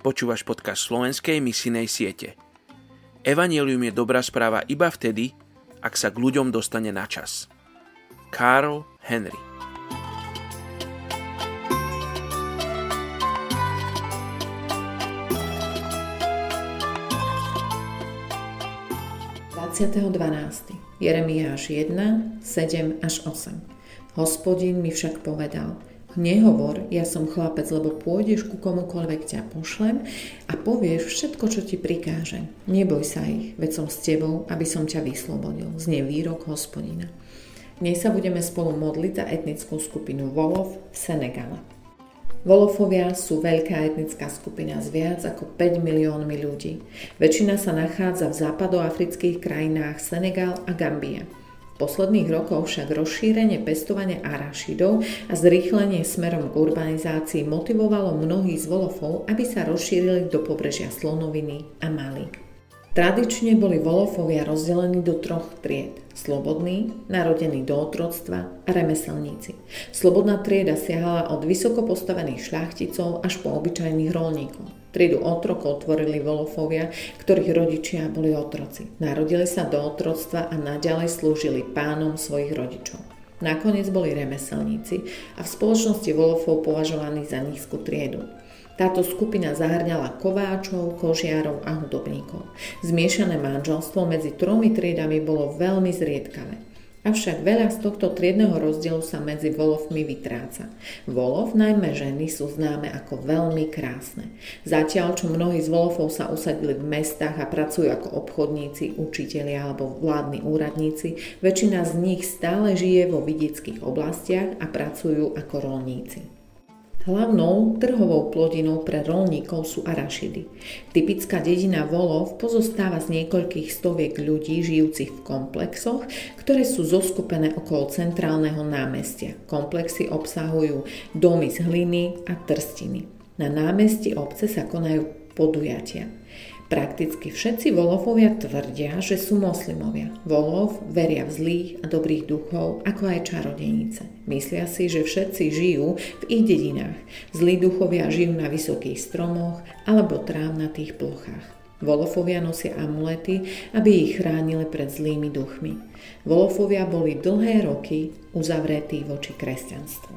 Počúvaš podcast slovenskej misinej siete. Evangelium je dobrá správa iba vtedy, ak sa k ľuďom dostane na čas. Karl Henry Jeremiáš 1, 7 až 8. Hospodin mi však povedal – Nehovor, ja som chlapec, lebo pôjdeš ku komukoľvek ťa pošlem a povieš všetko, čo ti prikážem. Neboj sa ich, veď som s tebou, aby som ťa vyslobodil. Znie výrok hospodina. Dnes sa budeme spolu modliť za etnickú skupinu Volov v Senegale. Volofovia sú veľká etnická skupina s viac ako 5 miliónmi ľudí. Väčšina sa nachádza v západoafrických krajinách Senegal a Gambia posledných rokoch však rozšírenie pestovania arašidov a zrýchlenie smerom k urbanizácii motivovalo mnohých z volofov, aby sa rozšírili do pobrežia Slonoviny a Mali. Tradične boli volofovia rozdelení do troch tried. Slobodní, narodení do otroctva a remeselníci. Slobodná trieda siahala od vysoko postavených šľachticov až po obyčajných rolníkov. Triedu otrokov tvorili volofovia, ktorých rodičia boli otroci. Narodili sa do otroctva a naďalej slúžili pánom svojich rodičov. Nakoniec boli remeselníci a v spoločnosti volofov považovaní za nízku triedu. Táto skupina zahrňala kováčov, kožiarov a hudobníkov. Zmiešané manželstvo medzi tromi triedami bolo veľmi zriedkavé. Avšak veľa z tohto triedného rozdielu sa medzi volovmi vytráca. Volov, najmä ženy, sú známe ako veľmi krásne. Zatiaľ, čo mnohí z volovov sa usadili v mestách a pracujú ako obchodníci, učitelia alebo vládni úradníci, väčšina z nich stále žije vo vidieckých oblastiach a pracujú ako rolníci. Hlavnou trhovou plodinou pre rolníkov sú arašidy. Typická dedina Volov pozostáva z niekoľkých stoviek ľudí žijúcich v komplexoch, ktoré sú zoskupené okolo centrálneho námestia. Komplexy obsahujú domy z hliny a trstiny. Na námestí obce sa konajú podujatia. Prakticky všetci Volofovia tvrdia, že sú moslimovia. Volov veria v zlých a dobrých duchov, ako aj čarodejnice. Myslia si, že všetci žijú v ich dedinách. Zlí duchovia žijú na vysokých stromoch alebo trávnatých plochách. Volofovia nosia amulety, aby ich chránili pred zlými duchmi. Volofovia boli dlhé roky uzavretí voči kresťanstvu.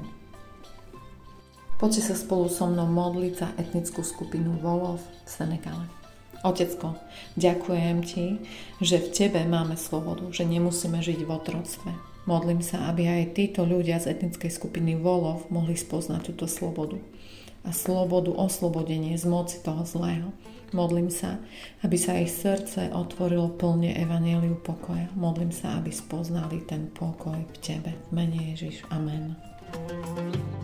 Poďte sa spolu so mnou modliť za etnickú skupinu Volov v Senegale. Otecko, ďakujem ti, že v tebe máme slobodu, že nemusíme žiť v otroctve. Modlím sa, aby aj títo ľudia z etnickej skupiny Volov mohli spoznať túto slobodu. A slobodu, oslobodenie z moci toho zlého. Modlím sa, aby sa ich srdce otvorilo plne evaníliu pokoja. Modlím sa, aby spoznali ten pokoj v Tebe. V mene Ježiš. Amen. thank you